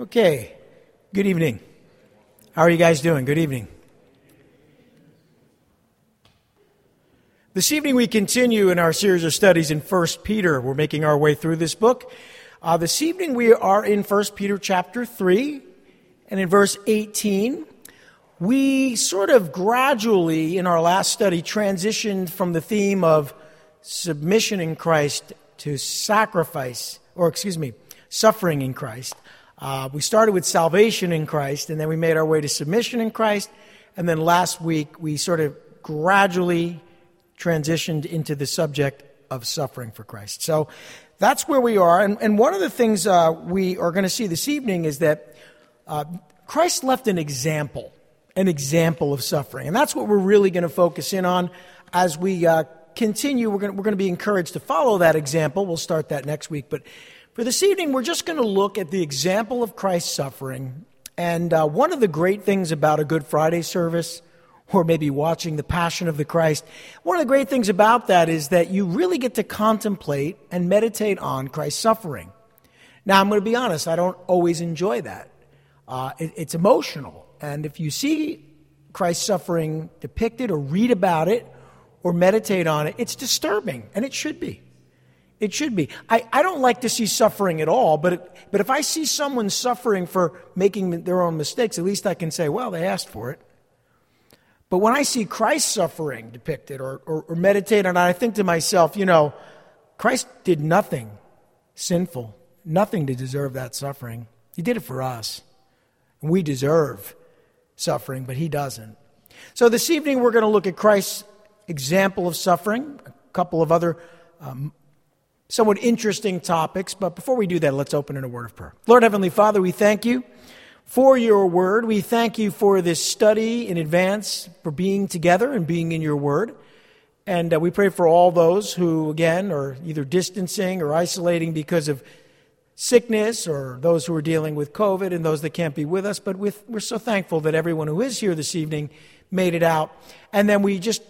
Okay, good evening. How are you guys doing? Good evening. This evening we continue in our series of studies in 1 Peter. We're making our way through this book. Uh, this evening we are in 1 Peter chapter 3 and in verse 18. We sort of gradually, in our last study, transitioned from the theme of submission in Christ to sacrifice, or excuse me, suffering in Christ. Uh, we started with salvation in Christ, and then we made our way to submission in Christ. And then last week, we sort of gradually transitioned into the subject of suffering for Christ. So that's where we are. And, and one of the things uh, we are going to see this evening is that uh, Christ left an example, an example of suffering. And that's what we're really going to focus in on as we uh, continue. We're going, we're to be encouraged to follow that example. We'll start that next week. But for this evening, we're just going to look at the example of Christ's suffering. And uh, one of the great things about a Good Friday service, or maybe watching the Passion of the Christ, one of the great things about that is that you really get to contemplate and meditate on Christ's suffering. Now, I'm going to be honest, I don't always enjoy that. Uh, it, it's emotional. And if you see Christ's suffering depicted or read about it or meditate on it, it's disturbing, and it should be. It should be. I, I don't like to see suffering at all, but, it, but if I see someone suffering for making their own mistakes, at least I can say, well, they asked for it. But when I see Christ suffering depicted or, or, or meditate on it, I think to myself, you know, Christ did nothing sinful, nothing to deserve that suffering. He did it for us. And we deserve suffering, but he doesn't. So this evening we're going to look at Christ's example of suffering, a couple of other um, somewhat interesting topics. But before we do that, let's open in a word of prayer. Lord Heavenly Father, we thank you for your word. We thank you for this study in advance, for being together and being in your word. And uh, we pray for all those who, again, are either distancing or isolating because of sickness or those who are dealing with COVID and those that can't be with us. But with, we're so thankful that everyone who is here this evening made it out. And then we just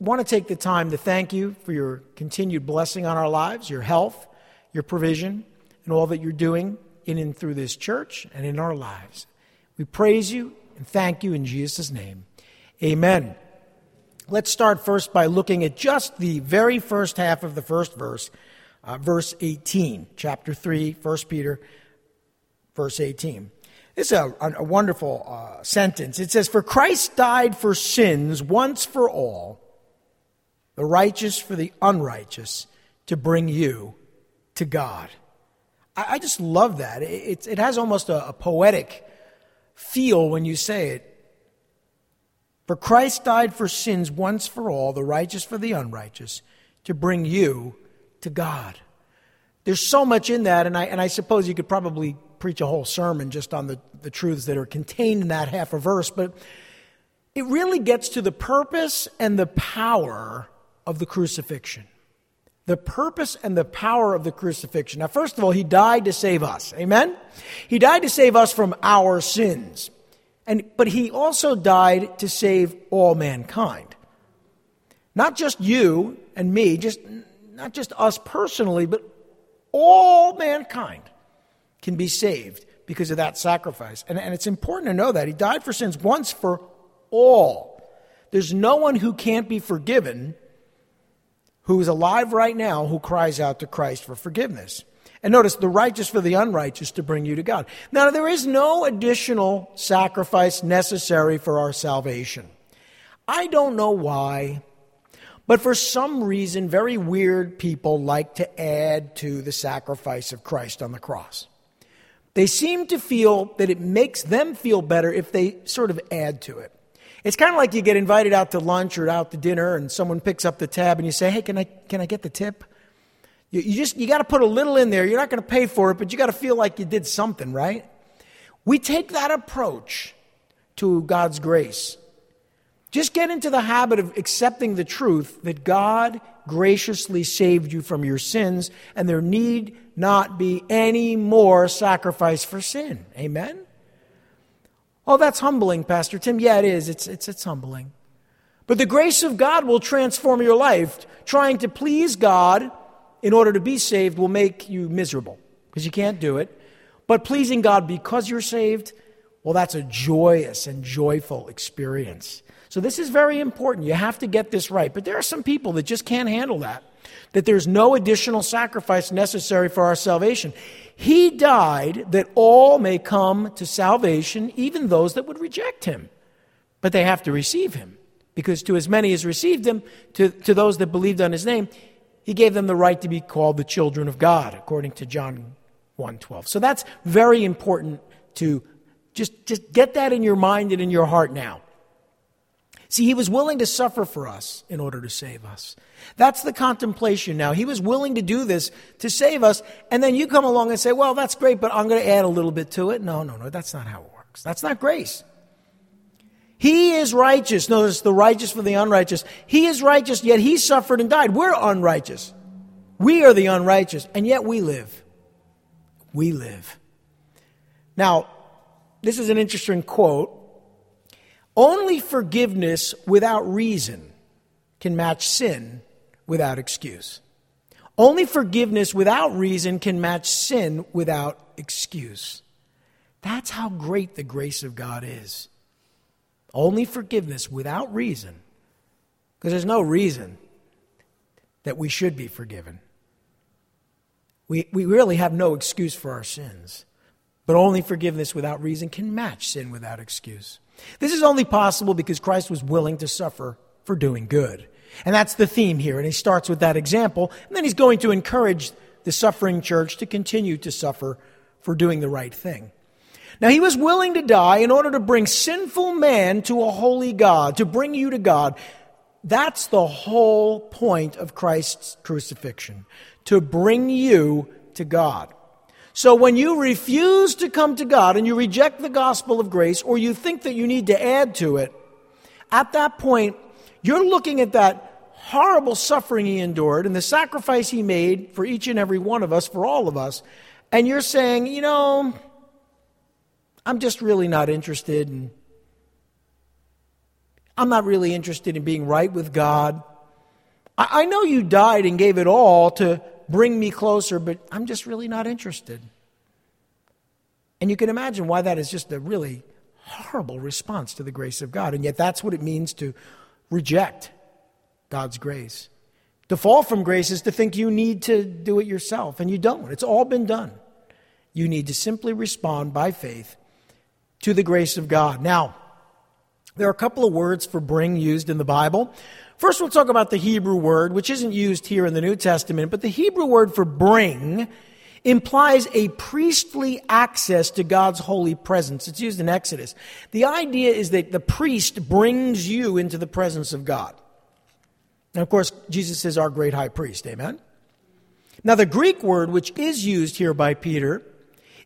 want to take the time to thank you for your continued blessing on our lives, your health, your provision, and all that you're doing in and through this church and in our lives. We praise you and thank you in Jesus' name. Amen. Let's start first by looking at just the very first half of the first verse, uh, verse 18, chapter 3, 1 Peter, verse 18. This is a, a wonderful uh, sentence. It says, For Christ died for sins once for all the righteous for the unrighteous, to bring you to God. I, I just love that. It, it, it has almost a, a poetic feel when you say it. For Christ died for sins once for all, the righteous for the unrighteous, to bring you to God. There's so much in that, and I, and I suppose you could probably preach a whole sermon just on the, the truths that are contained in that half a verse, but it really gets to the purpose and the power of the crucifixion. The purpose and the power of the crucifixion. Now, first of all, he died to save us. Amen? He died to save us from our sins. And, but he also died to save all mankind. Not just you and me, just, not just us personally, but all mankind can be saved because of that sacrifice. And, and it's important to know that. He died for sins once for all. There's no one who can't be forgiven who is alive right now who cries out to Christ for forgiveness. And notice the righteous for the unrighteous to bring you to God. Now, there is no additional sacrifice necessary for our salvation. I don't know why, but for some reason, very weird people like to add to the sacrifice of Christ on the cross. They seem to feel that it makes them feel better if they sort of add to it. It's kind of like you get invited out to lunch or out to dinner and someone picks up the tab and you say, hey, can I, can I get the tip? You, you just, you got to put a little in there. You're not going to pay for it, but you got to feel like you did something, right? We take that approach to God's grace. Just get into the habit of accepting the truth that God graciously saved you from your sins and there need not be any more sacrifice for sin. Amen? Oh, that's humbling, Pastor Tim. Yeah, it is. It's, it's, it's humbling. But the grace of God will transform your life. Trying to please God in order to be saved will make you miserable because you can't do it. But pleasing God because you're saved, well, that's a joyous and joyful experience. So this is very important. You have to get this right. But there are some people that just can't handle that, that there's no additional sacrifice necessary for our salvation. He died that all may come to salvation, even those that would reject him. But they have to receive him. Because to as many as received him, to, to those that believed on his name, he gave them the right to be called the children of God, according to John 1:12. So that's very important to just, just get that in your mind and in your heart now. See, he was willing to suffer for us in order to save us. That's the contemplation now. He was willing to do this to save us, and then you come along and say, well, that's great, but I'm going to add a little bit to it. No, no, no, that's not how it works. That's not grace. He is righteous. Notice the righteous for the unrighteous. He is righteous, yet he suffered and died. We're unrighteous. We are the unrighteous, and yet we live. We live. Now, this is an interesting quote. Only forgiveness without reason can match sin without excuse. Only forgiveness without reason can match sin without excuse. That's how great the grace of God is. Only forgiveness without reason, because there's no reason that we should be forgiven. We, we really have no excuse for our sins, but only forgiveness without reason can match sin without excuse. This is only possible because Christ was willing to suffer for doing good. And that's the theme here. And he starts with that example, and then he's going to encourage the suffering church to continue to suffer for doing the right thing. Now, he was willing to die in order to bring sinful man to a holy God, to bring you to God. That's the whole point of Christ's crucifixion, to bring you to God. So when you refuse to come to God and you reject the gospel of grace, or you think that you need to add to it, at that point, you're looking at that horrible suffering he endured and the sacrifice he made for each and every one of us, for all of us, and you're saying, you know, I'm just really not interested in. I'm not really interested in being right with God. I, I know you died and gave it all to bring me closer, but I'm just really not interested. And you can imagine why that is just a really horrible response to the grace of God. And yet, that's what it means to reject God's grace. To fall from grace is to think you need to do it yourself, and you don't. It's all been done. You need to simply respond by faith to the grace of God. Now, there are a couple of words for bring used in the Bible. First, we'll talk about the Hebrew word, which isn't used here in the New Testament, but the Hebrew word for bring implies a priestly access to God's holy presence. It's used in Exodus. The idea is that the priest brings you into the presence of God. And of course, Jesus is our great high priest. Amen? Now, the Greek word, which is used here by Peter,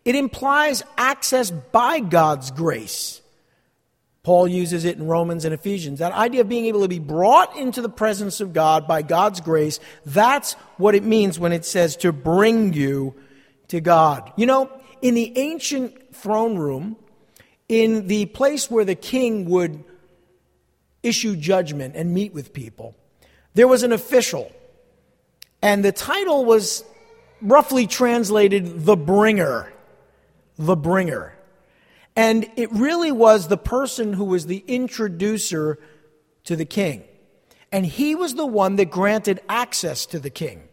it implies access by God's grace. Paul uses it in Romans and Ephesians. That idea of being able to be brought into the presence of God by God's grace, that's what it means when it says to bring you to God. You know, in the ancient throne room, in the place where the king would issue judgment and meet with people, there was an official. And the title was roughly translated the bringer the bringer. And it really was the person who was the introducer to the king. And he was the one that granted access to the king.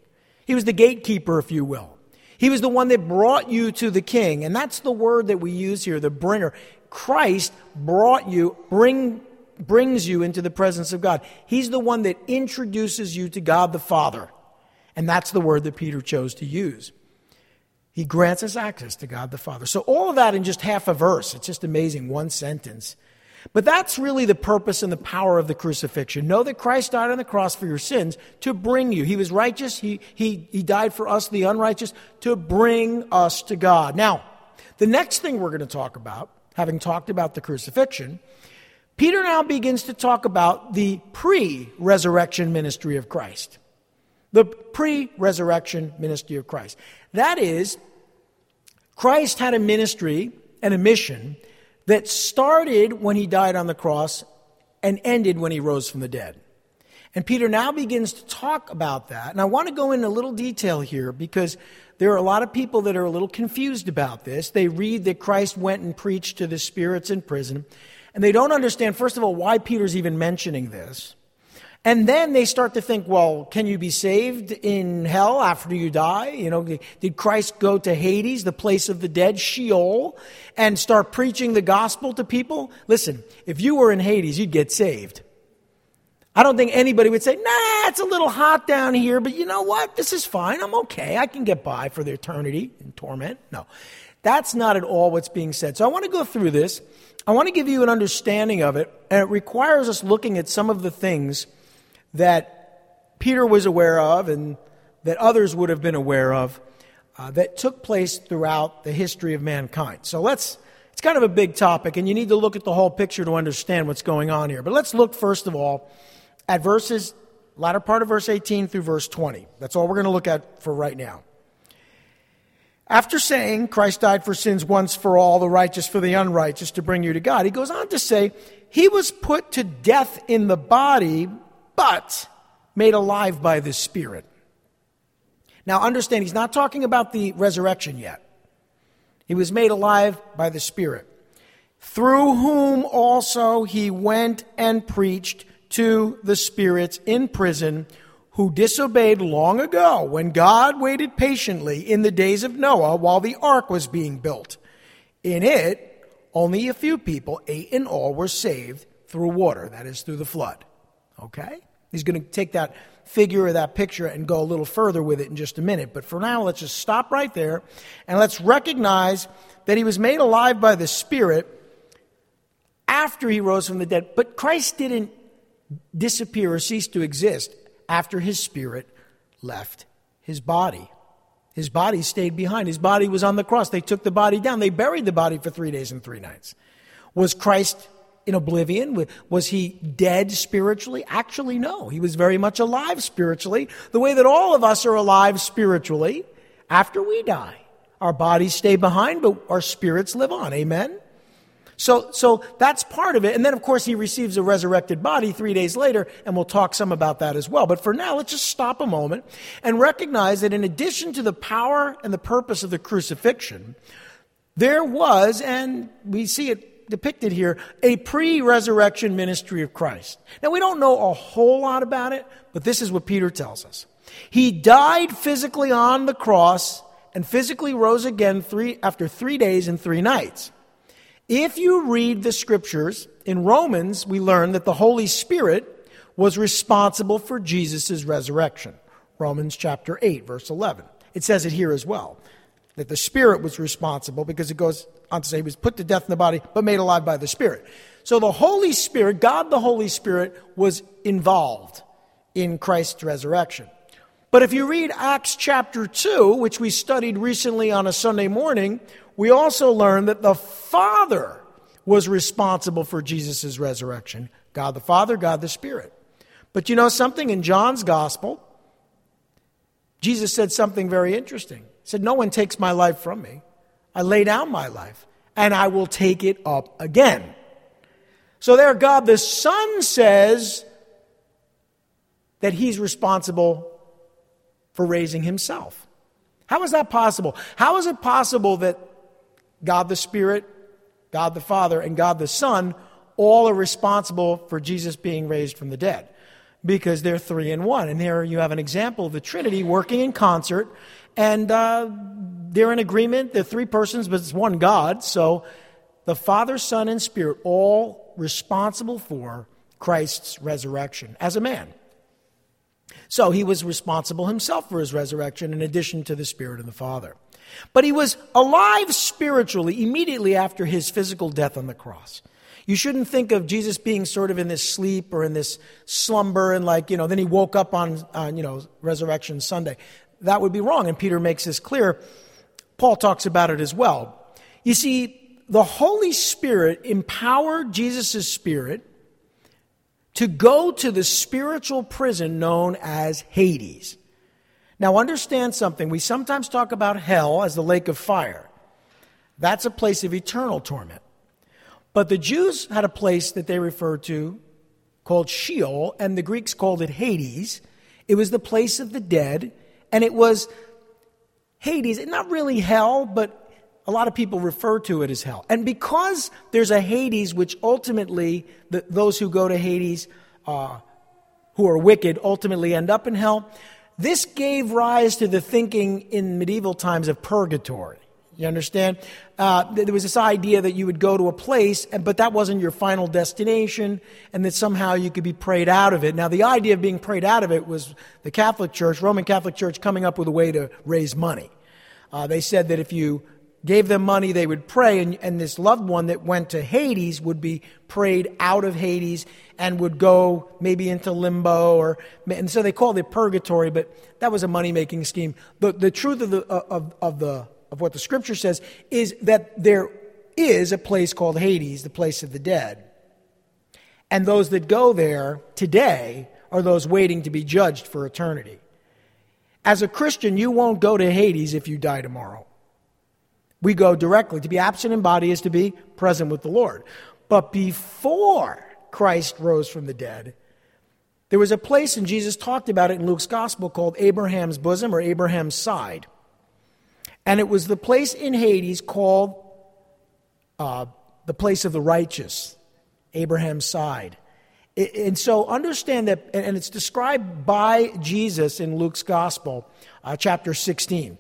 He was the gatekeeper, if you will. He was the one that brought you to the king. And that's the word that we use here, the bringer. Christ brought you, bring, brings you into the presence of God. He's the one that introduces you to God the Father. And that's the word that Peter chose to use. He grants us access to God the Father. So, all of that in just half a verse. It's just amazing, one sentence. But that's really the purpose and the power of the crucifixion. Know that Christ died on the cross for your sins to bring you. He was righteous, he, he, he died for us, the unrighteous, to bring us to God. Now, the next thing we're going to talk about, having talked about the crucifixion, Peter now begins to talk about the pre resurrection ministry of Christ. The pre resurrection ministry of Christ. That is, Christ had a ministry and a mission that started when he died on the cross and ended when he rose from the dead. And Peter now begins to talk about that. And I want to go into a little detail here because there are a lot of people that are a little confused about this. They read that Christ went and preached to the spirits in prison, and they don't understand, first of all, why Peter's even mentioning this. And then they start to think, well, can you be saved in hell after you die? You know, did Christ go to Hades, the place of the dead, Sheol, and start preaching the gospel to people? Listen, if you were in Hades, you'd get saved. I don't think anybody would say, nah, it's a little hot down here, but you know what? This is fine. I'm okay. I can get by for the eternity in torment. No, that's not at all what's being said. So I want to go through this. I want to give you an understanding of it, and it requires us looking at some of the things that Peter was aware of and that others would have been aware of uh, that took place throughout the history of mankind. So let's, it's kind of a big topic, and you need to look at the whole picture to understand what's going on here. But let's look first of all at verses, latter part of verse 18 through verse 20. That's all we're going to look at for right now. After saying Christ died for sins once for all, the righteous for the unrighteous, to bring you to God, he goes on to say, He was put to death in the body, but made alive by the Spirit. Now understand, he's not talking about the resurrection yet. He was made alive by the Spirit, through whom also he went and preached to the spirits in prison who disobeyed long ago when God waited patiently in the days of Noah while the ark was being built. In it, only a few people, eight in all, were saved through water, that is, through the flood. Okay? He's going to take that figure or that picture and go a little further with it in just a minute. But for now, let's just stop right there and let's recognize that he was made alive by the Spirit after he rose from the dead. But Christ didn't disappear or cease to exist after his spirit left his body. His body stayed behind. His body was on the cross. They took the body down. They buried the body for three days and three nights. Was Christ in oblivion? Was he dead spiritually? Actually, no. He was very much alive spiritually, the way that all of us are alive spiritually after we die. Our bodies stay behind, but our spirits live on. Amen? So, so that's part of it. And then, of course, he receives a resurrected body three days later, and we'll talk some about that as well. But for now, let's just stop a moment and recognize that in addition to the power and the purpose of the crucifixion, there was, and we see it depicted here, a pre resurrection ministry of Christ. Now, we don't know a whole lot about it, but this is what Peter tells us. He died physically on the cross and physically rose again three, after three days and three nights. If you read the scriptures, in Romans, we learn that the Holy Spirit was responsible for Jesus' resurrection. Romans chapter 8, verse 11. It says it here as well, that the Spirit was responsible because it goes on to say he was put to death in the body, but made alive by the Spirit. So the Holy Spirit, God the Holy Spirit, was involved in Christ's resurrection. But if you read Acts chapter 2, which we studied recently on a Sunday morning, we also learn that the Father was responsible for Jesus' resurrection God the Father, God the Spirit. But you know something? In John's gospel, Jesus said something very interesting. He said, No one takes my life from me. I lay down my life, and I will take it up again. So there, God the Son says that he's responsible for raising himself. How is that possible? How is it possible that God the Spirit, God the Father, and God the Son all are responsible for Jesus being raised from the dead because they're three in one. And there you have an example of the Trinity working in concert, and uh, they're in agreement. They're three persons, but it's one God. So the Father, Son, and Spirit all responsible for Christ's resurrection as a man. So he was responsible himself for his resurrection in addition to the Spirit and the Father. But he was alive spiritually immediately after his physical death on the cross. You shouldn't think of Jesus being sort of in this sleep or in this slumber and like, you know, then he woke up on, on you know, Resurrection Sunday. That would be wrong, and Peter makes this clear. Paul talks about it as well. You see, the Holy Spirit empowered Jesus' spirit to go to the spiritual prison known as Hades. Now, understand something. We sometimes talk about hell as the lake of fire. That's a place of eternal torment. But the Jews had a place that they referred to called Sheol, and the Greeks called it Hades. It was the place of the dead, and it was Hades, not really hell, but a lot of people refer to it as hell. And because there's a Hades, which ultimately, the, those who go to Hades, uh, who are wicked, ultimately end up in hell, this gave rise to the thinking in medieval times of purgatory. You understand? Uh, there was this idea that you would go to a place, but that wasn't your final destination, and that somehow you could be prayed out of it. Now, the idea of being prayed out of it was the Catholic Church, Roman Catholic Church, coming up with a way to raise money. Uh, they said that if you gave them money, they would pray, and, and this loved one that went to Hades would be prayed out of Hades and would go maybe into limbo, or and so they called it purgatory, but that was a money making scheme. The, the truth of the, of, of, the, of what the scripture says is that there is a place called Hades, the place of the dead. And those that go there today are those waiting to be judged for eternity. As a Christian, you won't go to Hades if you die tomorrow. We go directly. To be absent in body is to be present with the Lord. But before Christ rose from the dead, there was a place, and Jesus talked about it in Luke's gospel, called Abraham's bosom or Abraham's side. And it was the place in Hades called uh, the place of the righteous, Abraham's side. And so understand that, and it's described by Jesus in Luke's gospel, uh, chapter 16.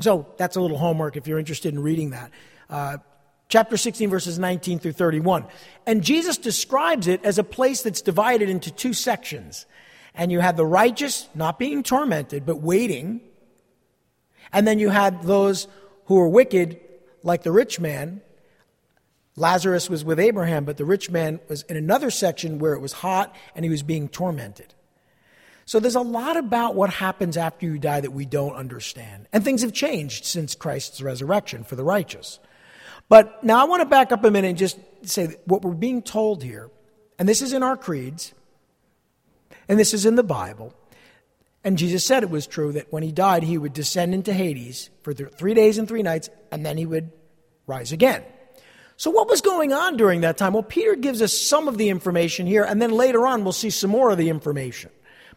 So that's a little homework if you're interested in reading that. Uh, chapter 16, verses 19 through 31. And Jesus describes it as a place that's divided into two sections. And you have the righteous not being tormented, but waiting. And then you had those who were wicked, like the rich man. Lazarus was with Abraham, but the rich man was in another section where it was hot and he was being tormented. So there's a lot about what happens after you die that we don't understand. And things have changed since Christ's resurrection for the righteous. But now I want to back up a minute and just say what we're being told here, and this is in our creeds, and this is in the Bible. And Jesus said it was true that when he died, he would descend into Hades for three days and three nights, and then he would rise again. So, what was going on during that time? Well, Peter gives us some of the information here, and then later on, we'll see some more of the information.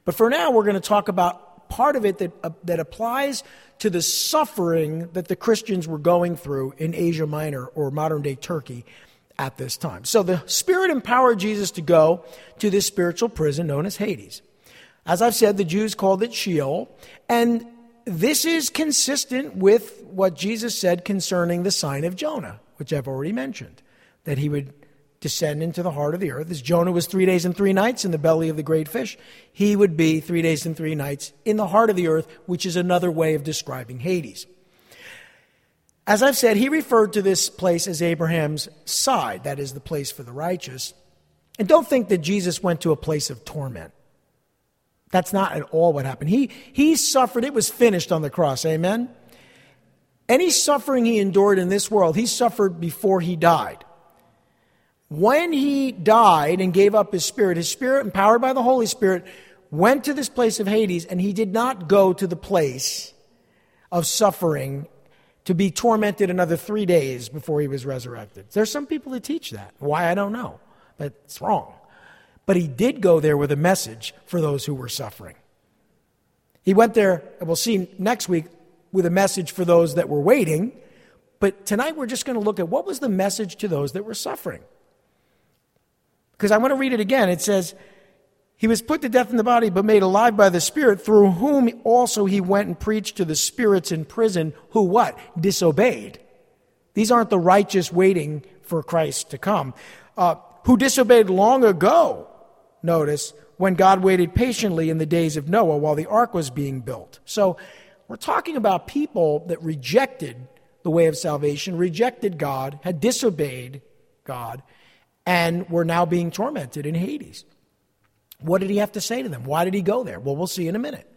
But for now, we're going to talk about part of it that, uh, that applies to the suffering that the Christians were going through in Asia Minor or modern day Turkey at this time. So the Spirit empowered Jesus to go to this spiritual prison known as Hades. As I've said, the Jews called it Sheol, and this is consistent with what Jesus said concerning the sign of Jonah, which I've already mentioned, that he would descend into the heart of the earth. As Jonah was three days and three nights in the belly of the great fish, he would be three days and three nights in the heart of the earth, which is another way of describing Hades. As I've said, he referred to this place as Abraham's side, that is the place for the righteous. And don't think that Jesus went to a place of torment. That's not at all what happened. He, he suffered, it was finished on the cross, amen? Any suffering he endured in this world, he suffered before he died. When he died and gave up his spirit, his spirit, empowered by the Holy Spirit, went to this place of Hades, and he did not go to the place of suffering to be tormented another three days before he was resurrected. There's some people that teach that. Why, I don't know, but it's wrong. But he did go there with a message for those who were suffering. He went there, and we'll see next week, with a message for those that were waiting. But tonight we're just going to look at what was the message to those that were suffering. Because I want to read it again. It says, He was put to death in the body, but made alive by the Spirit, through whom also he went and preached to the spirits in prison who what? Disobeyed. These aren't the righteous waiting for Christ to come. Uh, who disobeyed long ago, notice, when God waited patiently in the days of Noah while the ark was being built. So we're talking about people that rejected the way of salvation, rejected God, had disobeyed God, and were now being tormented in Hades. What did he have to say to them? Why did he go there? Well, we'll see in a minute.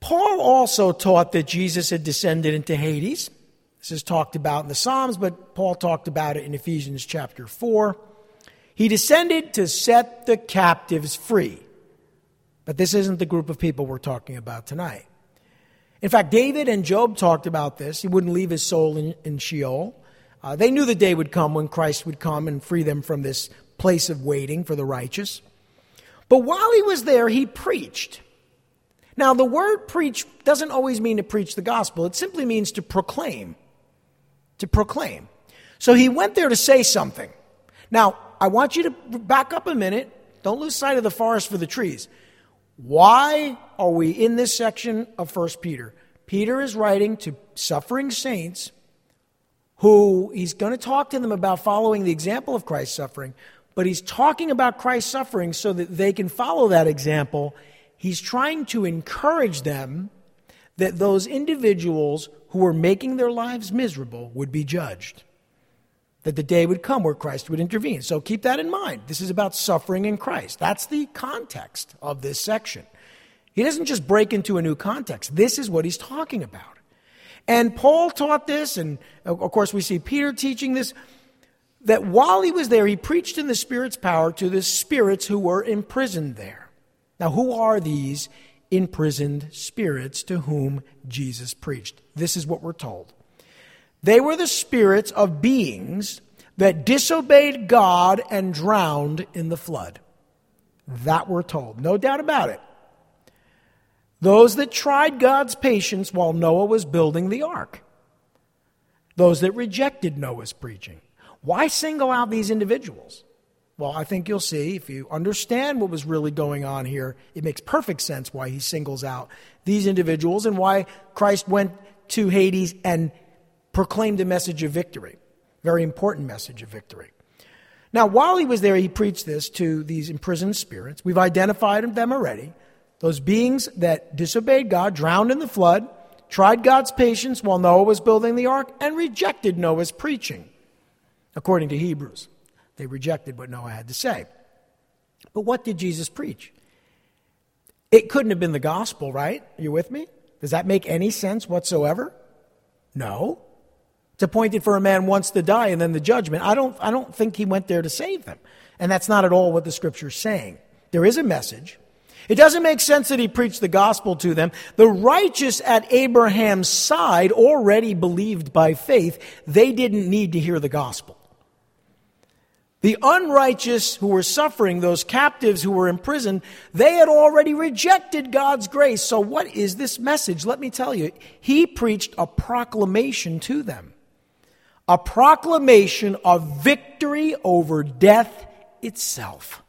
Paul also taught that Jesus had descended into Hades. This is talked about in the Psalms, but Paul talked about it in Ephesians chapter 4. He descended to set the captives free. But this isn't the group of people we're talking about tonight. In fact, David and Job talked about this. He wouldn't leave his soul in, in Sheol. Uh, they knew the day would come when Christ would come and free them from this place of waiting for the righteous. But while he was there, he preached. Now, the word preach doesn't always mean to preach the gospel, it simply means to proclaim. To proclaim. So he went there to say something. Now, I want you to back up a minute. Don't lose sight of the forest for the trees. Why are we in this section of 1 Peter? Peter is writing to suffering saints who he's going to talk to them about following the example of Christ's suffering, but he's talking about Christ's suffering so that they can follow that example. He's trying to encourage them that those individuals who were making their lives miserable would be judged. That the day would come where Christ would intervene. So keep that in mind. This is about suffering in Christ. That's the context of this section. He doesn't just break into a new context. This is what he's talking about. And Paul taught this, and of course, we see Peter teaching this that while he was there, he preached in the Spirit's power to the spirits who were imprisoned there. Now, who are these imprisoned spirits to whom Jesus preached? This is what we're told. They were the spirits of beings that disobeyed God and drowned in the flood. That we're told. No doubt about it. Those that tried God's patience while Noah was building the ark. Those that rejected Noah's preaching. Why single out these individuals? Well, I think you'll see if you understand what was really going on here, it makes perfect sense why he singles out these individuals and why Christ went to Hades and proclaimed a message of victory. Very important message of victory. Now, while he was there, he preached this to these imprisoned spirits. We've identified them already. Those beings that disobeyed God, drowned in the flood, tried God's patience while Noah was building the ark, and rejected Noah's preaching, according to Hebrews. They rejected what Noah had to say. But what did Jesus preach? It couldn't have been the gospel, right? Are you with me? Does that make any sense whatsoever? No. It's appointed for a man once to die and then the judgment. I don't, I don't think he went there to save them. And that's not at all what the scripture is saying. There is a message. It doesn't make sense that he preached the gospel to them. The righteous at Abraham's side already believed by faith. They didn't need to hear the gospel. The unrighteous who were suffering, those captives who were imprisoned, they had already rejected God's grace. So, what is this message? Let me tell you. He preached a proclamation to them a proclamation of victory over death itself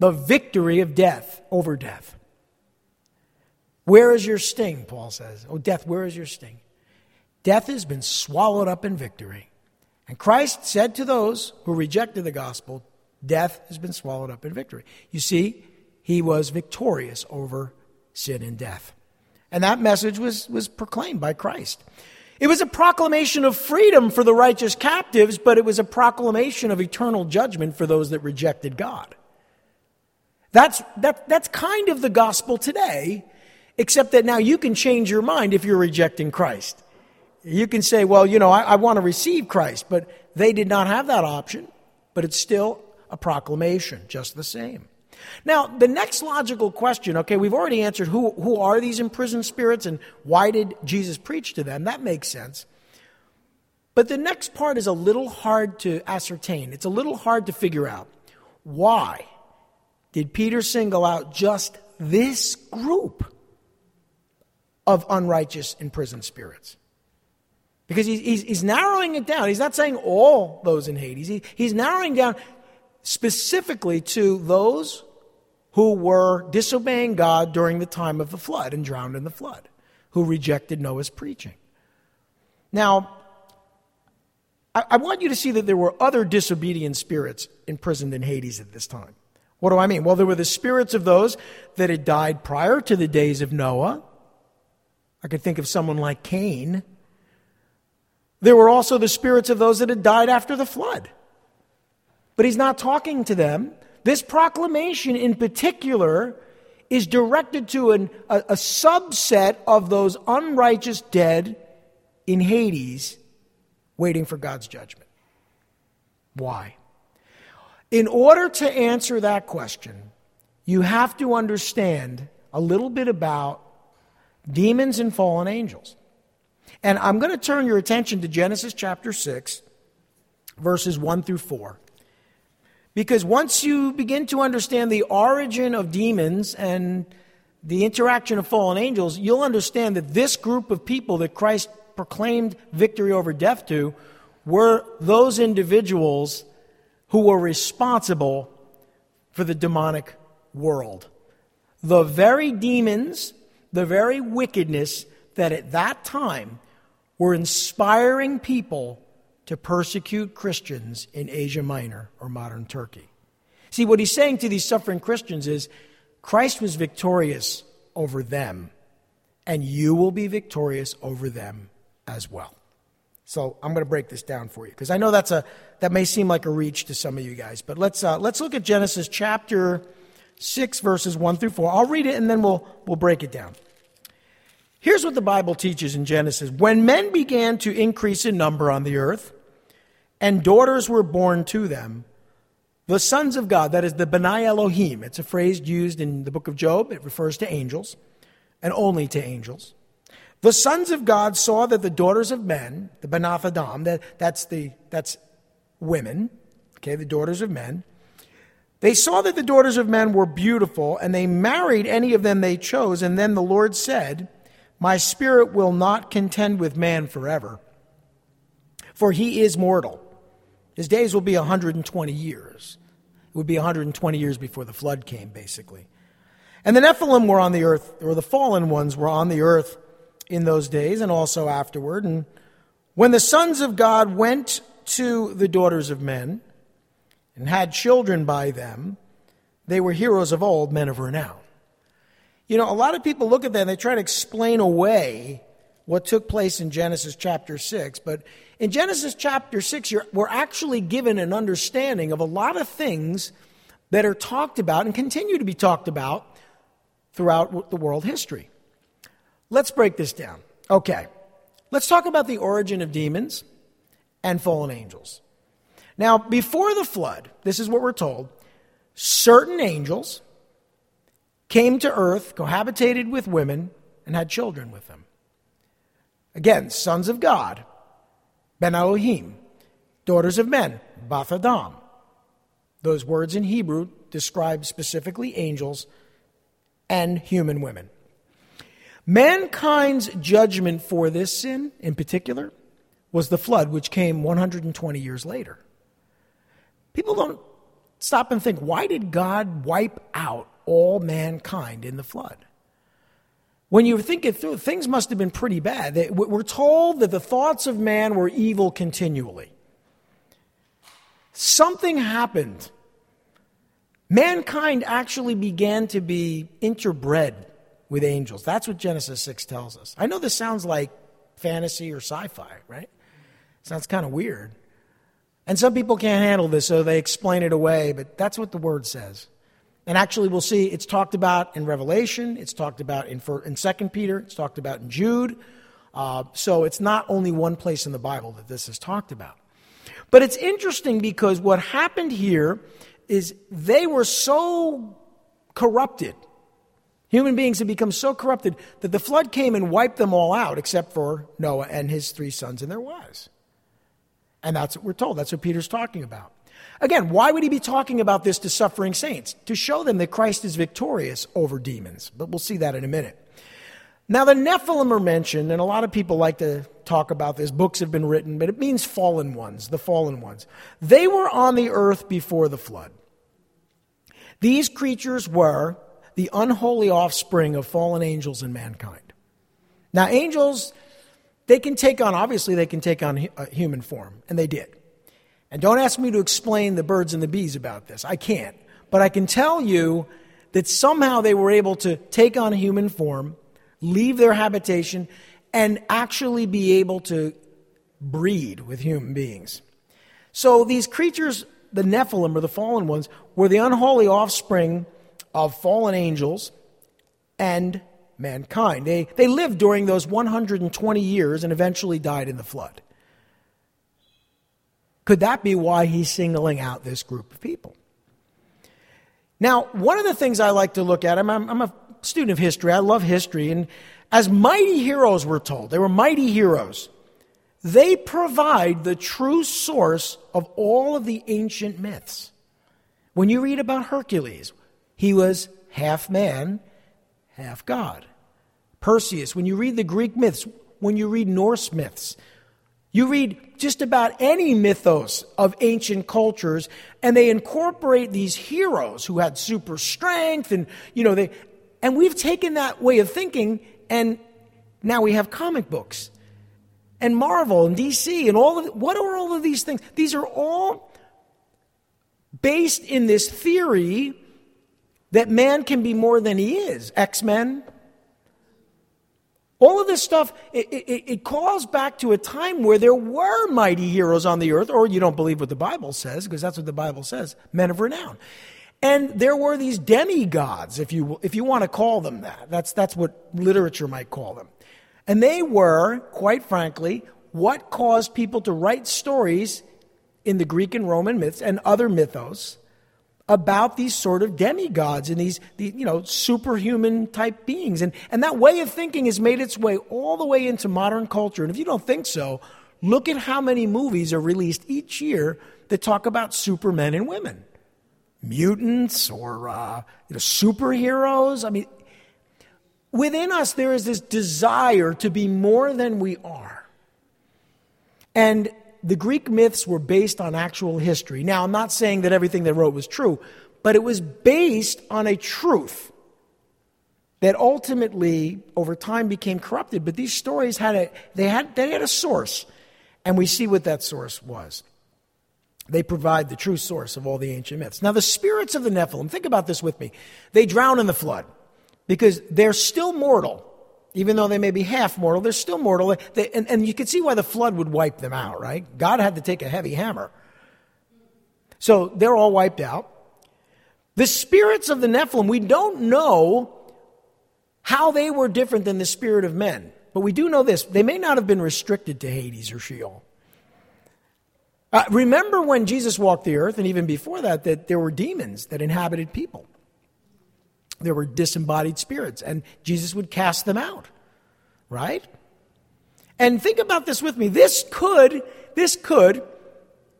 the victory of death over death. Where is your sting? Paul says. Oh, death, where is your sting? Death has been swallowed up in victory. And Christ said to those who rejected the gospel, Death has been swallowed up in victory. You see, he was victorious over sin and death. And that message was, was proclaimed by Christ. It was a proclamation of freedom for the righteous captives, but it was a proclamation of eternal judgment for those that rejected God. That's, that, that's kind of the gospel today, except that now you can change your mind if you're rejecting Christ. You can say, well, you know, I, I want to receive Christ, but they did not have that option, but it's still a proclamation, just the same. Now, the next logical question, okay, we've already answered who, who are these imprisoned spirits and why did Jesus preach to them? That makes sense. But the next part is a little hard to ascertain. It's a little hard to figure out. Why? did Peter single out just this group of unrighteous imprisoned spirits. Because he's, he's, he's, narrowing it down. He's not saying all those in Hades. He, he's narrowing down specifically to those who were disobeying God during the time of the flood and drowned in the flood, who rejected Noah's preaching. Now, I, I want you to see that there were other disobedient spirits imprisoned in Hades at this time. What do I mean? Well, there were the spirits of those that had died prior to the days of Noah. I could think of someone like Cain. There were also the spirits of those that had died after the flood. But he's not talking to them. This proclamation in particular is directed to an, a, a subset of those unrighteous dead in Hades waiting for God's judgment. Why? In order to answer that question, you have to understand a little bit about demons and fallen angels. And I'm going to turn your attention to Genesis chapter 6, verses 1 through 4. Because once you begin to understand the origin of demons and the interaction of fallen angels, you'll understand that this group of people that Christ proclaimed victory over death to were those individuals who were responsible for the demonic world. The very demons, the very wickedness that at that time were inspiring people to persecute Christians in Asia Minor or modern Turkey. See, what he's saying to these suffering Christians is Christ was victorious over them, and you will be victorious over them as well. So I'm going to break this down for you because I know that's a that may seem like a reach to some of you guys, but let's uh, let's look at Genesis chapter six, verses one through four. I'll read it and then we'll we'll break it down. Here's what the Bible teaches in Genesis: When men began to increase in number on the earth, and daughters were born to them. The sons of God, that is the Benai Elohim, it's a phrase used in the book of Job. It refers to angels and only to angels. The sons of God saw that the daughters of men, the Banath Adam, that, that's, the, that's women, okay, the daughters of men, they saw that the daughters of men were beautiful, and they married any of them they chose. And then the Lord said, My spirit will not contend with man forever, for he is mortal. His days will be 120 years. It would be 120 years before the flood came, basically. And the Nephilim were on the earth, or the fallen ones were on the earth in those days and also afterward. And when the sons of God went to the daughters of men and had children by them, they were heroes of old, men of renown. You know, a lot of people look at that and they try to explain away what took place in Genesis chapter 6. But in Genesis chapter 6, we're actually given an understanding of a lot of things that are talked about and continue to be talked about throughout the world history. Let's break this down. Okay, let's talk about the origin of demons and fallen angels. Now, before the flood, this is what we're told certain angels came to earth, cohabitated with women, and had children with them. Again, sons of God, Ben Elohim, daughters of men, Bath Adam. Those words in Hebrew describe specifically angels and human women. Mankind's judgment for this sin, in particular, was the flood, which came 120 years later. People don't stop and think why did God wipe out all mankind in the flood? When you think it through, things must have been pretty bad. We're told that the thoughts of man were evil continually. Something happened. Mankind actually began to be interbred with angels. That's what Genesis 6 tells us. I know this sounds like fantasy or sci fi, right? Sounds kind of weird. And some people can't handle this, so they explain it away, but that's what the word says. And actually, we'll see it's talked about in Revelation, it's talked about in, in 2 Peter, it's talked about in Jude. Uh, so it's not only one place in the Bible that this is talked about. But it's interesting because what happened here is they were so corrupted. Human beings had become so corrupted that the flood came and wiped them all out except for Noah and his three sons and their wives. And that's what we're told. That's what Peter's talking about. Again, why would he be talking about this to suffering saints? To show them that Christ is victorious over demons. But we'll see that in a minute. Now, the Nephilim are mentioned, and a lot of people like to talk about this. Books have been written, but it means fallen ones, the fallen ones. They were on the earth before the flood. These creatures were the unholy offspring of fallen angels and mankind. Now, angels, they can take on, obviously, they can take on a uh, human form, and they did. And don't ask me to explain the birds and the bees about this. I can't. But I can tell you that somehow they were able to take on human form, leave their habitation, and actually be able to breed with human beings. So these creatures, the Nephilim or the fallen ones, were the unholy offspring of fallen angels and mankind. They, they lived during those 120 years and eventually died in the flood. Could that be why he's singling out this group of people? Now, one of the things I like to look at, I'm, I'm, a student of history, I love history, and as mighty heroes were told, they were mighty heroes. They provide the true source of all of the ancient myths. When you read about Hercules, he was half man, half God. Perseus, when you read the Greek myths, when you read Norse myths, you read just about any mythos of ancient cultures, and they incorporate these heroes who had super strength, and you know they, and we've taken that way of thinking, and now we have comic books, and Marvel and DC, and all of what are all of these things? These are all based in this theory that man can be more than he is. X Men, all of this stuff, it, it, it, calls back to a time where there were mighty heroes on the earth, or you don't believe what the Bible says, because that's what the Bible says men of renown. And there were these demigods, if you, if you want to call them that. That's, that's what literature might call them. And they were, quite frankly, what caused people to write stories in the Greek and Roman myths and other mythos about these sort of demigods and these, you know, superhuman type beings. And, and that way of thinking has made its way all the way into modern culture. And if you don't think so, look at how many movies are released each year that talk about supermen and women. Mutants or uh, you know, superheroes. I mean, within us, there is this desire to be more than we are. And the Greek myths were based on actual history. Now, I'm not saying that everything they wrote was true, but it was based on a truth that ultimately, over time, became corrupted. But these stories had a, they had, they had a source, and we see what that source was. They provide the true source of all the ancient myths. Now, the spirits of the Nephilim, think about this with me. They drown in the flood because they're still mortal even though they may be half mortal, they're still mortal. They, and, and you can see why the flood would wipe them out, right? God had to take a heavy hammer. So they're all wiped out. The spirits of the Nephilim, we don't know how they were different than the spirit of men. But we do know this they may not have been restricted to Hades or Sheol. Uh, remember when Jesus walked the earth, and even before that, that there were demons that inhabited people there were disembodied spirits, and Jesus would cast them out, right? And think about this with me. This could, this could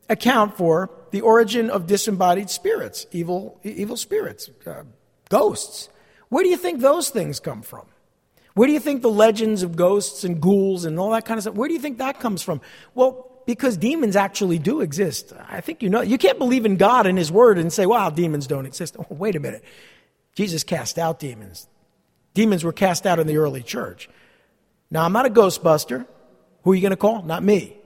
account for the origin of disembodied spirits, evil, evil spirits, uh, ghosts. Where do you think those things come from? Where do you think the legends of ghosts and ghouls and all that kind of stuff, where do you think that comes from? Well, because demons actually do exist. I think you know. You can't believe in God and His Word and say, wow, demons don't exist. Oh, wait a minute. Jesus cast out demons. Demons were cast out in the early church. Now, I'm not a ghostbuster. Who are you going to call? Not me.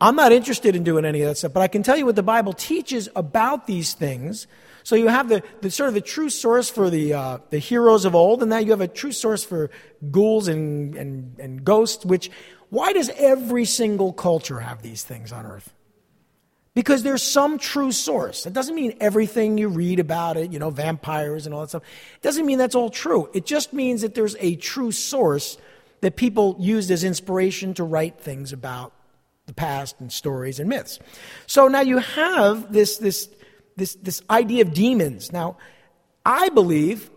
I'm not interested in doing any of that stuff, but I can tell you what the Bible teaches about these things. So you have the, the sort of the true source for the, uh, the heroes of old, and now you have a true source for ghouls and, and, and ghosts, which, why does every single culture have these things on earth? Because there's some true source. It doesn't mean everything you read about it, you know, vampires and all that stuff. It doesn't mean that's all true. It just means that there's a true source that people used as inspiration to write things about the past and stories and myths. So now you have this, this, this, this idea of demons. Now, I believe,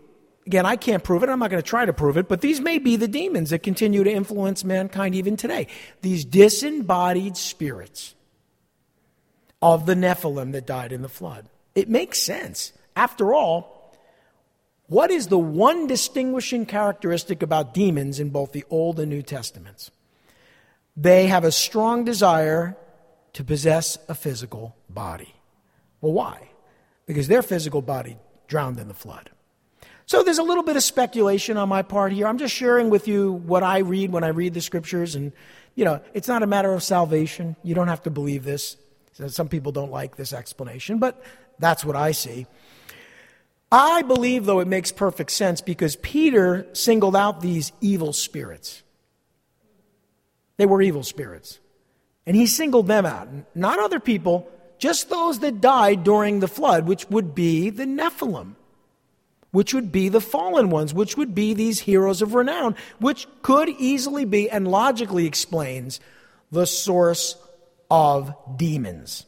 again, I can't prove it, I'm not going to try to prove it, but these may be the demons that continue to influence mankind even today. These disembodied spirits of the Nephilim that died in the flood. It makes sense. After all, what is the one distinguishing characteristic about demons in both the Old and New Testaments? They have a strong desire to possess a physical body. Well, why? Because their physical body drowned in the flood. So there's a little bit of speculation on my part here. I'm just sharing with you what I read when I read the scriptures. And, you know, it's not a matter of salvation. You don't have to believe this. Some people don't like this explanation, but that's what I see. I believe, though, it makes perfect sense because Peter singled out these evil spirits. They were evil spirits. And he singled them out, not other people, just those that died during the flood, which would be the Nephilim, which would be the fallen ones, which would be these heroes of renown, which could easily be and logically explains the source of demons,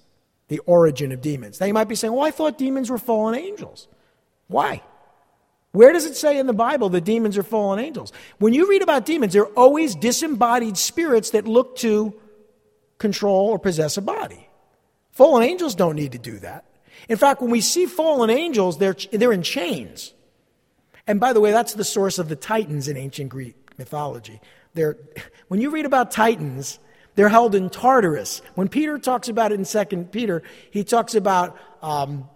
the origin of demons. Now you might be saying, well, I thought demons were fallen angels. Why? Where does it say in the Bible that demons are fallen angels? When you read about demons, they're always disembodied spirits that look to control or possess a body. Fallen angels don't need to do that. In fact, when we see fallen angels, they're, they're in chains. And by the way, that's the source of the Titans in ancient Greek mythology. They're, when you read about Titans, they're held in Tartarus. When Peter talks about it in 2 Peter, he talks about um,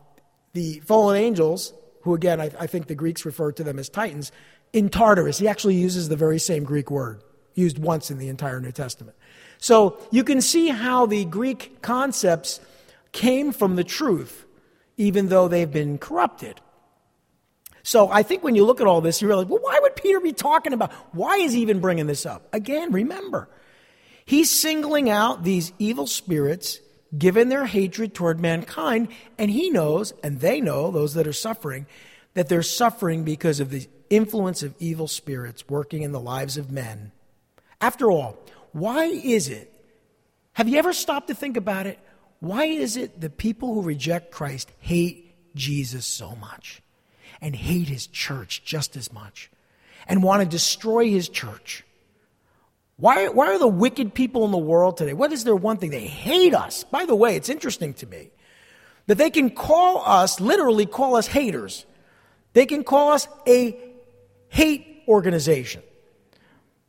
the fallen angels, who again, I, I think the Greeks refer to them as Titans, in Tartarus. He actually uses the very same Greek word, used once in the entire New Testament. So you can see how the Greek concepts came from the truth, even though they've been corrupted. So I think when you look at all this, you realize, well, why would Peter be talking about? Why is he even bringing this up? Again, remember, he's singling out these evil spirits given their hatred toward mankind, and he knows, and they know, those that are suffering, that they're suffering because of the influence of evil spirits working in the lives of men. After all, why is it? Have you ever stopped to think about it? Why is it that people who reject Christ hate Jesus so much? and hate his church just as much and want to destroy his church. Why, why are the wicked people in the world today? What is their one thing? They hate us. By the way, it's interesting to me that they can call us, literally call us haters. They can call us a hate organization.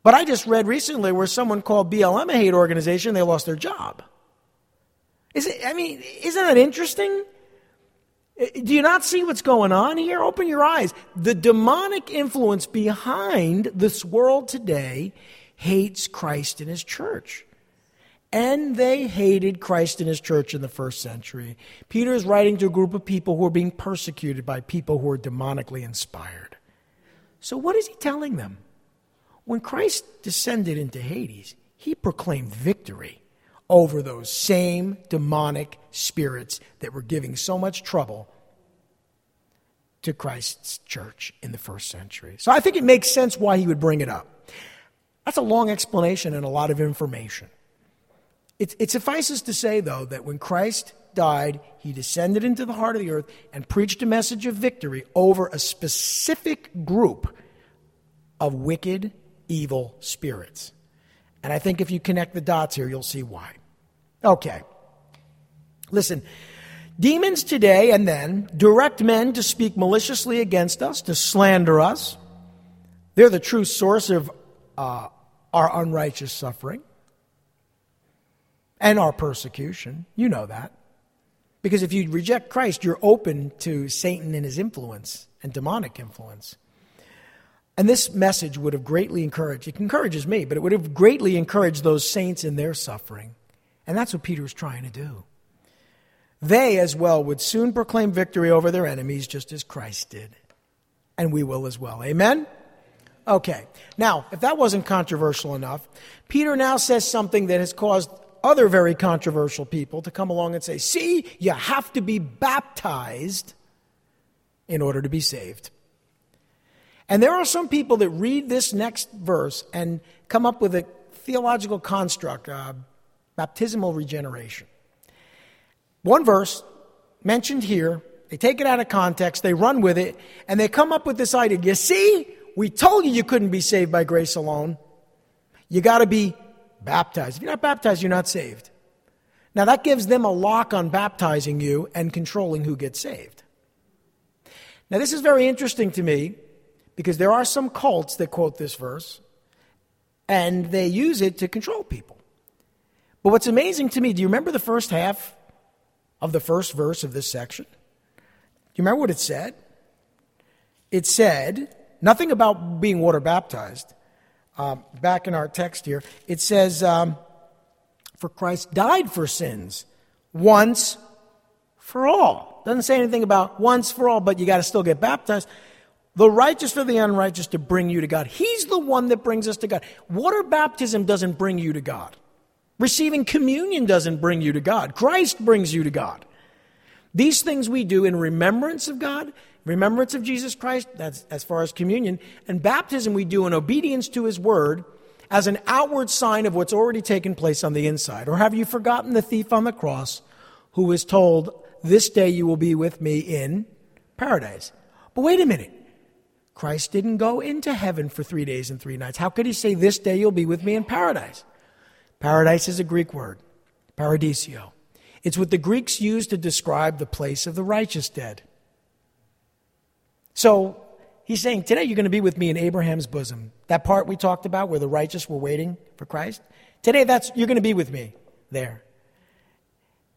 But I just read recently where someone called BLM a hate organization, they lost their job. Is it, I mean, isn't that interesting? Do you not see what's going on here? Open your eyes. The demonic influence behind this world today hates Christ and his church. And they hated Christ and his church in the first century. Peter is writing to a group of people who are being persecuted by people who are demonically inspired. So, what is he telling them? When Christ descended into Hades, he proclaimed victory over those same demonic spirits that were giving so much trouble to Christ's church in the first century. So I think it makes sense why he would bring it up. That's a long explanation and a lot of information. It, it, suffices to say, though, that when Christ died, he descended into the heart of the earth and preached a message of victory over a specific group of wicked, evil spirits. And I think if you connect the dots here, you'll see why. Okay. Listen, demons today and then direct men to speak maliciously against us, to slander us. They're the true source of uh, our unrighteous suffering and our persecution. You know that. Because if you reject Christ, you're open to Satan and his influence and demonic influence. And this message would have greatly encouraged, it encourages me, but it would have greatly encouraged those saints in their suffering. And that's what Peter was trying to do. They as well would soon proclaim victory over their enemies, just as Christ did. And we will as well. Amen? Okay. Now, if that wasn't controversial enough, Peter now says something that has caused other very controversial people to come along and say, see, you have to be baptized in order to be saved. And there are some people that read this next verse and come up with a theological construct, uh, baptismal regeneration. One verse mentioned here, they take it out of context, they run with it, and they come up with this idea. You see, we told you you couldn't be saved by grace alone. You got to be baptized. If you're not baptized, you're not saved. Now, that gives them a lock on baptizing you and controlling who gets saved. Now, this is very interesting to me because there are some cults that quote this verse and they use it to control people. But what's amazing to me, do you remember the first half of the first verse of this section? Do you remember what it said? It said nothing about being water baptized. Um, back in our text here, it says, um, For Christ died for sins once for all. Doesn't say anything about once for all, but you got to still get baptized the righteous for the unrighteous to bring you to God. He's the one that brings us to God. Water baptism doesn't bring you to God. Receiving communion doesn't bring you to God. Christ brings you to God. These things we do in remembrance of God, remembrance of Jesus Christ, that's as far as communion, and baptism we do in obedience to His word as an outward sign of what's already taken place on the inside. Or have you forgotten the thief on the cross who was told, This day you will be with me in paradise? But wait a minute. Christ didn't go into heaven for three days and three nights. How could he say, This day you'll be with me in paradise? Paradise is a Greek word, paradisio. It's what the Greeks used to describe the place of the righteous dead. So he's saying, Today you're going to be with me in Abraham's bosom. That part we talked about where the righteous were waiting for Christ. Today that's you're going to be with me there.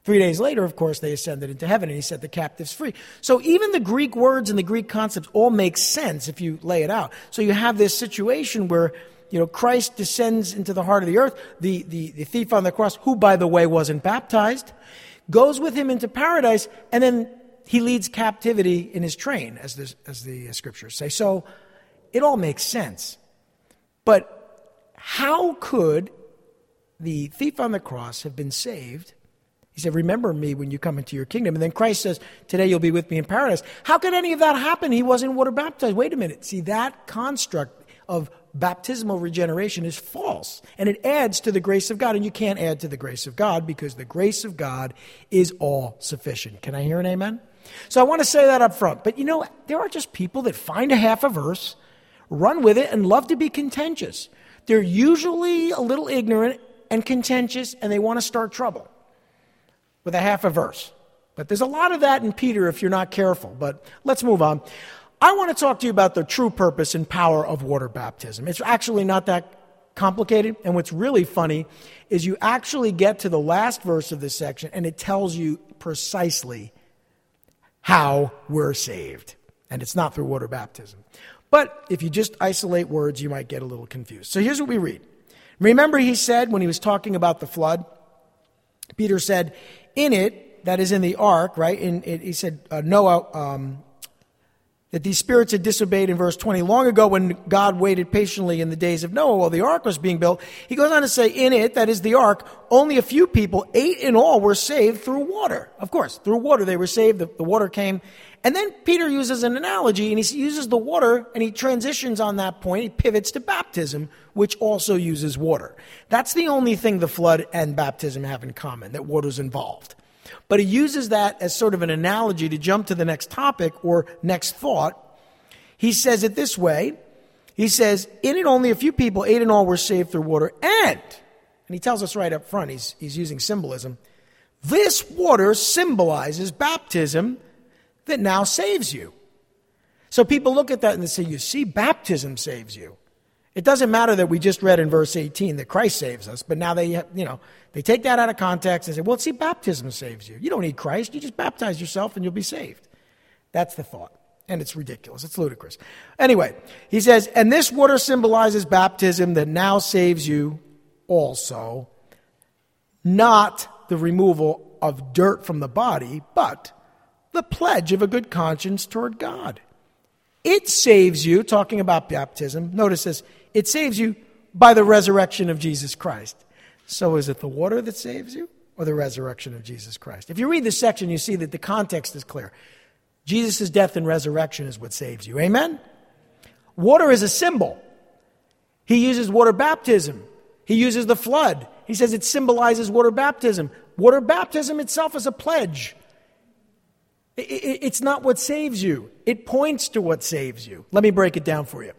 Three days later, of course, they ascended into heaven and he set the captives free. So even the Greek words and the Greek concepts all make sense if you lay it out. So you have this situation where, you know, Christ descends into the heart of the earth. The, the, the thief on the cross, who, by the way, wasn't baptized, goes with him into paradise, and then he leads captivity in his train, as the, as the uh, scriptures say. So it all makes sense. But how could the thief on the cross have been saved he said, Remember me when you come into your kingdom. And then Christ says, Today you'll be with me in paradise. How could any of that happen? He wasn't water baptized. Wait a minute. See, that construct of baptismal regeneration is false. And it adds to the grace of God. And you can't add to the grace of God because the grace of God is all sufficient. Can I hear an amen? So I want to say that up front. But you know, there are just people that find a half a verse, run with it, and love to be contentious. They're usually a little ignorant and contentious, and they want to start trouble with a half a verse. But there's a lot of that in Peter if you're not careful. But let's move on. I want to talk to you about the true purpose and power of water baptism. It's actually not that complicated. And what's really funny is you actually get to the last verse of this section and it tells you precisely how we're saved. And it's not through water baptism. But if you just isolate words, you might get a little confused. So here's what we read. Remember, he said when he was talking about the flood, Peter said, in it, that is in the ark, right? In, it, he said, uh, Noah, um, that these spirits had disobeyed in verse 20 long ago when God waited patiently in the days of Noah while the ark was being built. He goes on to say, in it, that is the ark, only a few people, eight in all, were saved through water. Of course, through water they were saved. The, the water came. And then Peter uses an analogy and he uses the water and he transitions on that point. He pivots to baptism, which also uses water. That's the only thing the flood and baptism have in common, that water's involved. But he uses that as sort of an analogy to jump to the next topic or next thought. He says it this way. He says, In it only a few people, eight in all, were saved through water. And, and he tells us right up front, he's, he's using symbolism. This water symbolizes baptism that now saves you. So people look at that and they say, You see, baptism saves you. It doesn't matter that we just read in verse 18 that Christ saves us, but now they, you know, they take that out of context and say, well, see, baptism saves you. You don't need Christ. You just baptize yourself and you'll be saved. That's the thought. And it's ridiculous. It's ludicrous. Anyway, he says, and this water symbolizes baptism that now saves you also, not the removal of dirt from the body, but the pledge of a good conscience toward God. It saves you, talking about baptism. Notice this it saves you by the resurrection of Jesus Christ. So is it the water that saves you or the resurrection of Jesus Christ? If you read this section, you see that the context is clear. Jesus' death and resurrection is what saves you. Amen? Water is a symbol. He uses water baptism. He uses the flood. He says it symbolizes water baptism. Water baptism itself is a pledge. It's not what saves you, it points to what saves you. Let me break it down for you.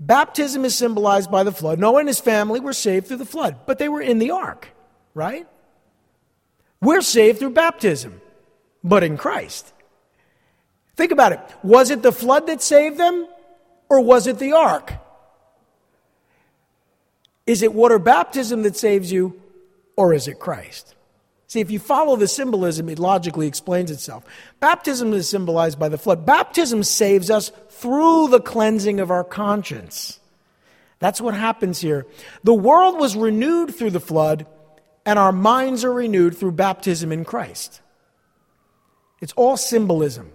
Baptism is symbolized by the flood. Noah and his family were saved through the flood, but they were in the ark, right? We're saved through baptism, but in Christ. Think about it. Was it the flood that saved them, or was it the ark? Is it water baptism that saves you, or is it Christ? See, if you follow the symbolism, it logically explains itself. Baptism is symbolized by the flood. Baptism saves us through the cleansing of our conscience. That's what happens here. The world was renewed through the flood, and our minds are renewed through baptism in Christ. It's all symbolism.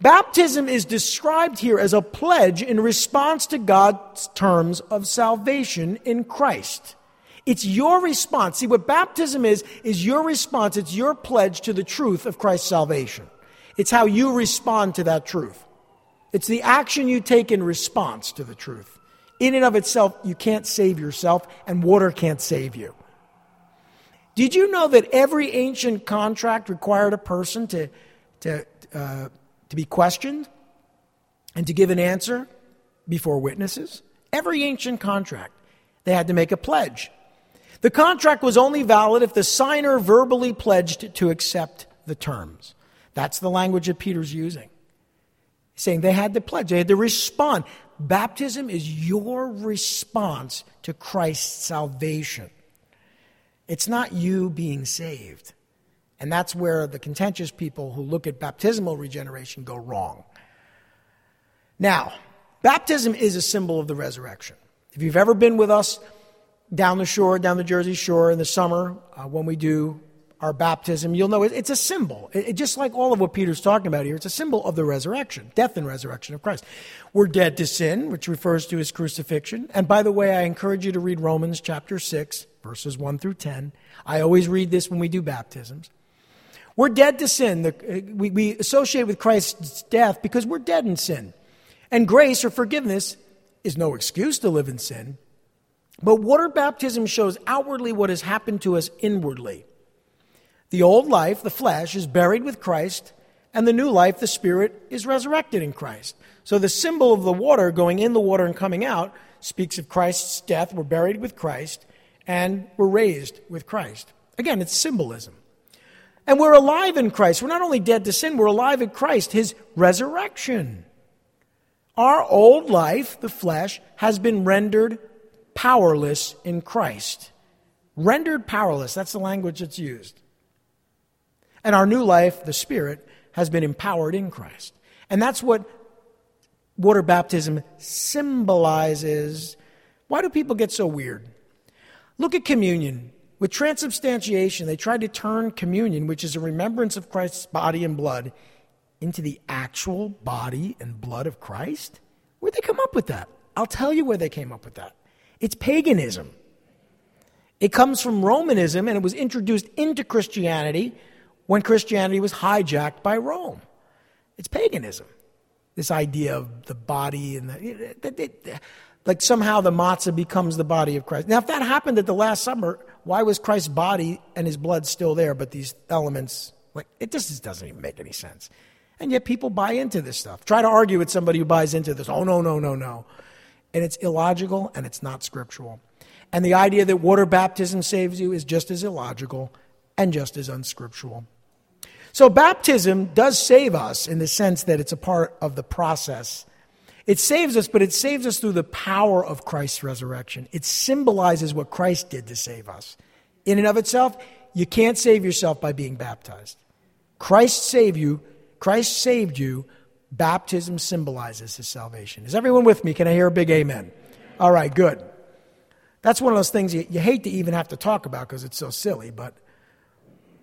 Baptism is described here as a pledge in response to God's terms of salvation in Christ. It's your response. See, what baptism is, is your response. It's your pledge to the truth of Christ's salvation. It's how you respond to that truth. It's the action you take in response to the truth. In and of itself, you can't save yourself, and water can't save you. Did you know that every ancient contract required a person to, to, uh, to be questioned and to give an answer before witnesses? Every ancient contract, they had to make a pledge. The contract was only valid if the signer verbally pledged to accept the terms. That's the language that Peter's using. Saying they had to pledge, they had to respond. Baptism is your response to Christ's salvation. It's not you being saved. And that's where the contentious people who look at baptismal regeneration go wrong. Now, baptism is a symbol of the resurrection. If you've ever been with us down the shore, down the Jersey shore in the summer, uh, when we do our baptism, you'll know it, it's a symbol. It, it, just like all of what Peter's talking about here, it's a symbol of the resurrection, death and resurrection of Christ. We're dead to sin, which refers to his crucifixion. And by the way, I encourage you to read Romans chapter 6, verses 1 through 10. I always read this when we do baptisms. We're dead to sin. The, we, we associate with Christ's death because we're dead in sin. And grace or forgiveness is no excuse to live in sin. But water baptism shows outwardly what has happened to us inwardly. The old life, the flesh, is buried with Christ, and the new life, the spirit, is resurrected in Christ. So the symbol of the water going in the water and coming out speaks of Christ's death. We're buried with Christ, and we're raised with Christ. Again, it's symbolism. And we're alive in Christ. We're not only dead to sin, we're alive in Christ, his resurrection. Our old life, the flesh, has been rendered powerless in Christ. Rendered powerless, that's the language that's used. And our new life, the Spirit, has been empowered in Christ. And that's what water baptism symbolizes. Why do people get so weird? Look at communion. With transubstantiation, they tried to turn communion, which is a remembrance of Christ's body and blood, into the actual body and blood of Christ? Where'd they come up with that? I'll tell you where they came up with that. It's paganism. It comes from Romanism and it was introduced into Christianity when Christianity was hijacked by Rome. It's paganism. This idea of the body and the, like somehow the matzah becomes the body of Christ. Now, if that happened at the Last Supper, why was Christ's body and his blood still there, but these elements, like, it just doesn't even make any sense. And yet people buy into this stuff. Try to argue with somebody who buys into this. Oh, no, no, no, no. And it's illogical and it's not scriptural. And the idea that water baptism saves you is just as illogical and just as unscriptural. So, baptism does save us in the sense that it's a part of the process. It saves us, but it saves us through the power of Christ's resurrection. It symbolizes what Christ did to save us. In and of itself, you can't save yourself by being baptized. Christ saved you Christ saved you, baptism symbolizes his salvation. Is everyone with me? Can I hear a big amen? All right, good. That's one of those things you, you hate to even have to talk about because it's so silly, but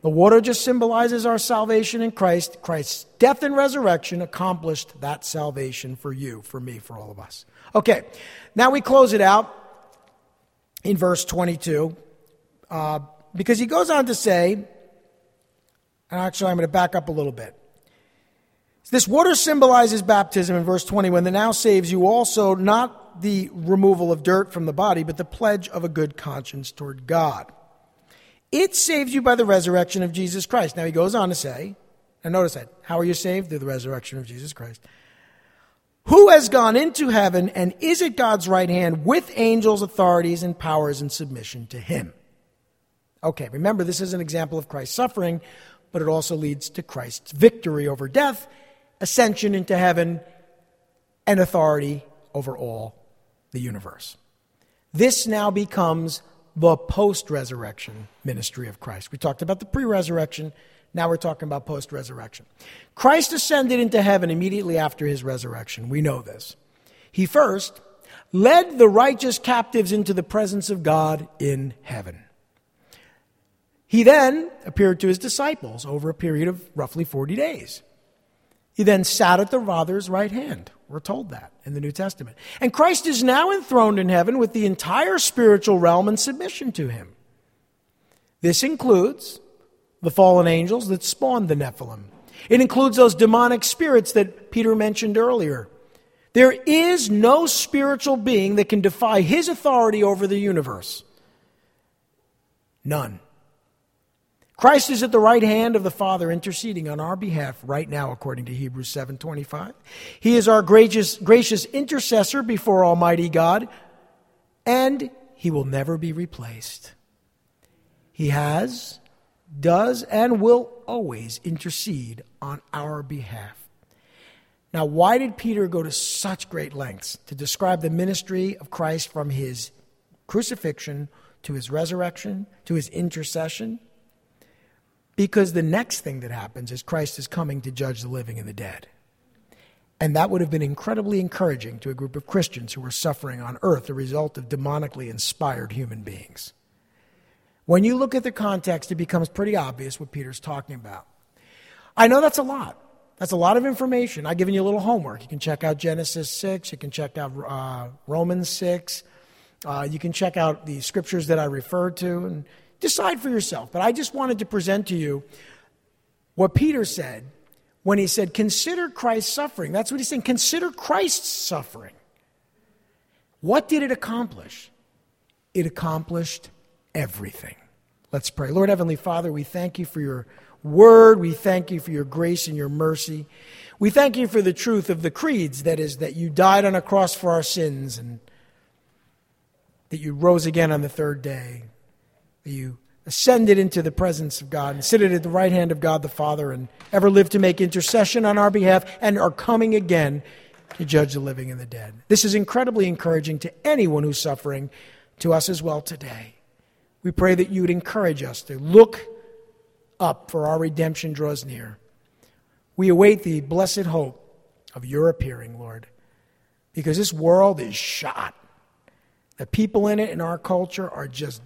the water just symbolizes our salvation in Christ. Christ's death and resurrection accomplished that salvation for you, for me, for all of us. Okay, now we close it out in verse 22 uh, because he goes on to say, and actually, I'm going to back up a little bit. This water symbolizes baptism in verse 20 when the now saves you also not the removal of dirt from the body, but the pledge of a good conscience toward God. It saves you by the resurrection of Jesus Christ. Now he goes on to say, and notice that. How are you saved? Through the resurrection of Jesus Christ. Who has gone into heaven and is at God's right hand with angels, authorities, and powers in submission to him? Okay, remember, this is an example of Christ's suffering, but it also leads to Christ's victory over death ascension into heaven, and authority over all the universe. This now becomes the post resurrection ministry of Christ. We talked about the pre resurrection. Now we're talking about post resurrection. Christ ascended into heaven immediately after his resurrection. We know this. He first led the righteous captives into the presence of God in heaven. He then appeared to his disciples over a period of roughly 40 days. He then sat at the Father's right hand. We're told that in the New Testament. And Christ is now enthroned in heaven with the entire spiritual realm in submission to him. This includes the fallen angels that spawned the Nephilim. It includes those demonic spirits that Peter mentioned earlier. There is no spiritual being that can defy his authority over the universe. None. Christ is at the right hand of the Father interceding on our behalf right now according to Hebrews 7:25. He is our gracious gracious intercessor before almighty God and he will never be replaced. He has, does, and will always intercede on our behalf. Now, why did Peter go to such great lengths to describe the ministry of Christ from his crucifixion to his resurrection to his intercession? Because the next thing that happens is Christ is coming to judge the living and the dead. And that would have been incredibly encouraging to a group of Christians who were suffering on earth the result of demonically inspired human beings. When you look at the context, it becomes pretty obvious what Peter's talking about. I know that's a lot. That's a lot of information. I've given you a little homework. You can check out Genesis 6, you can check out uh, Romans 6, uh, you can check out the scriptures that I referred to and decide for yourself. But I just wanted to present to you what Peter said when he said, Consider Christ's suffering. That's what he's saying. Consider Christ's suffering. What did it accomplish? It accomplished everything. Let's pray. Lord Heavenly Father, we thank you for your word. We thank you for your grace and your mercy. We thank you for the truth of the creeds that is, that you died on a cross for our sins and that you rose again on the third day, you ascended into the presence of God and seated at the right hand of God the Father and ever lived to make intercession on our behalf and are coming again to judge the living and the dead. This is incredibly encouraging to anyone who's suffering, to us as well today. We pray that you would encourage us to look up, for our redemption draws near. We await the blessed hope of your appearing, Lord, because this world is shot. The people in it in our culture are just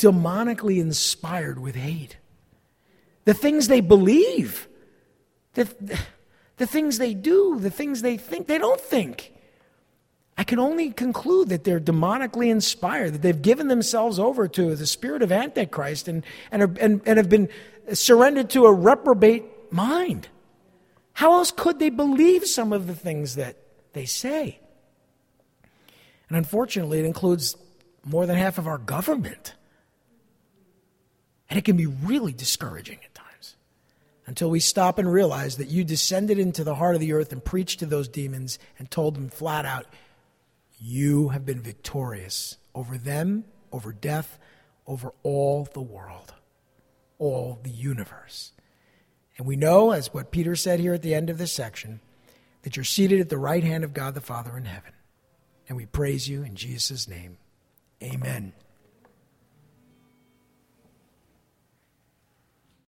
demonically inspired with hate. The things they believe, the, the things they do, the things they think, they don't think. I can only conclude that they're demonically inspired, that they've given themselves over to the spirit of Antichrist and, and, are, and, and have been surrendered to a reprobate mind. How else could they believe some of the things that they say? And unfortunately, it includes more than half of our government. And it can be really discouraging at times until we stop and realize that you descended into the heart of the earth and preached to those demons and told them flat out, you have been victorious over them, over death, over all the world, all the universe. And we know, as what Peter said here at the end of this section, that you're seated at the right hand of God the Father in heaven. And we praise you in Jesus' name. Amen.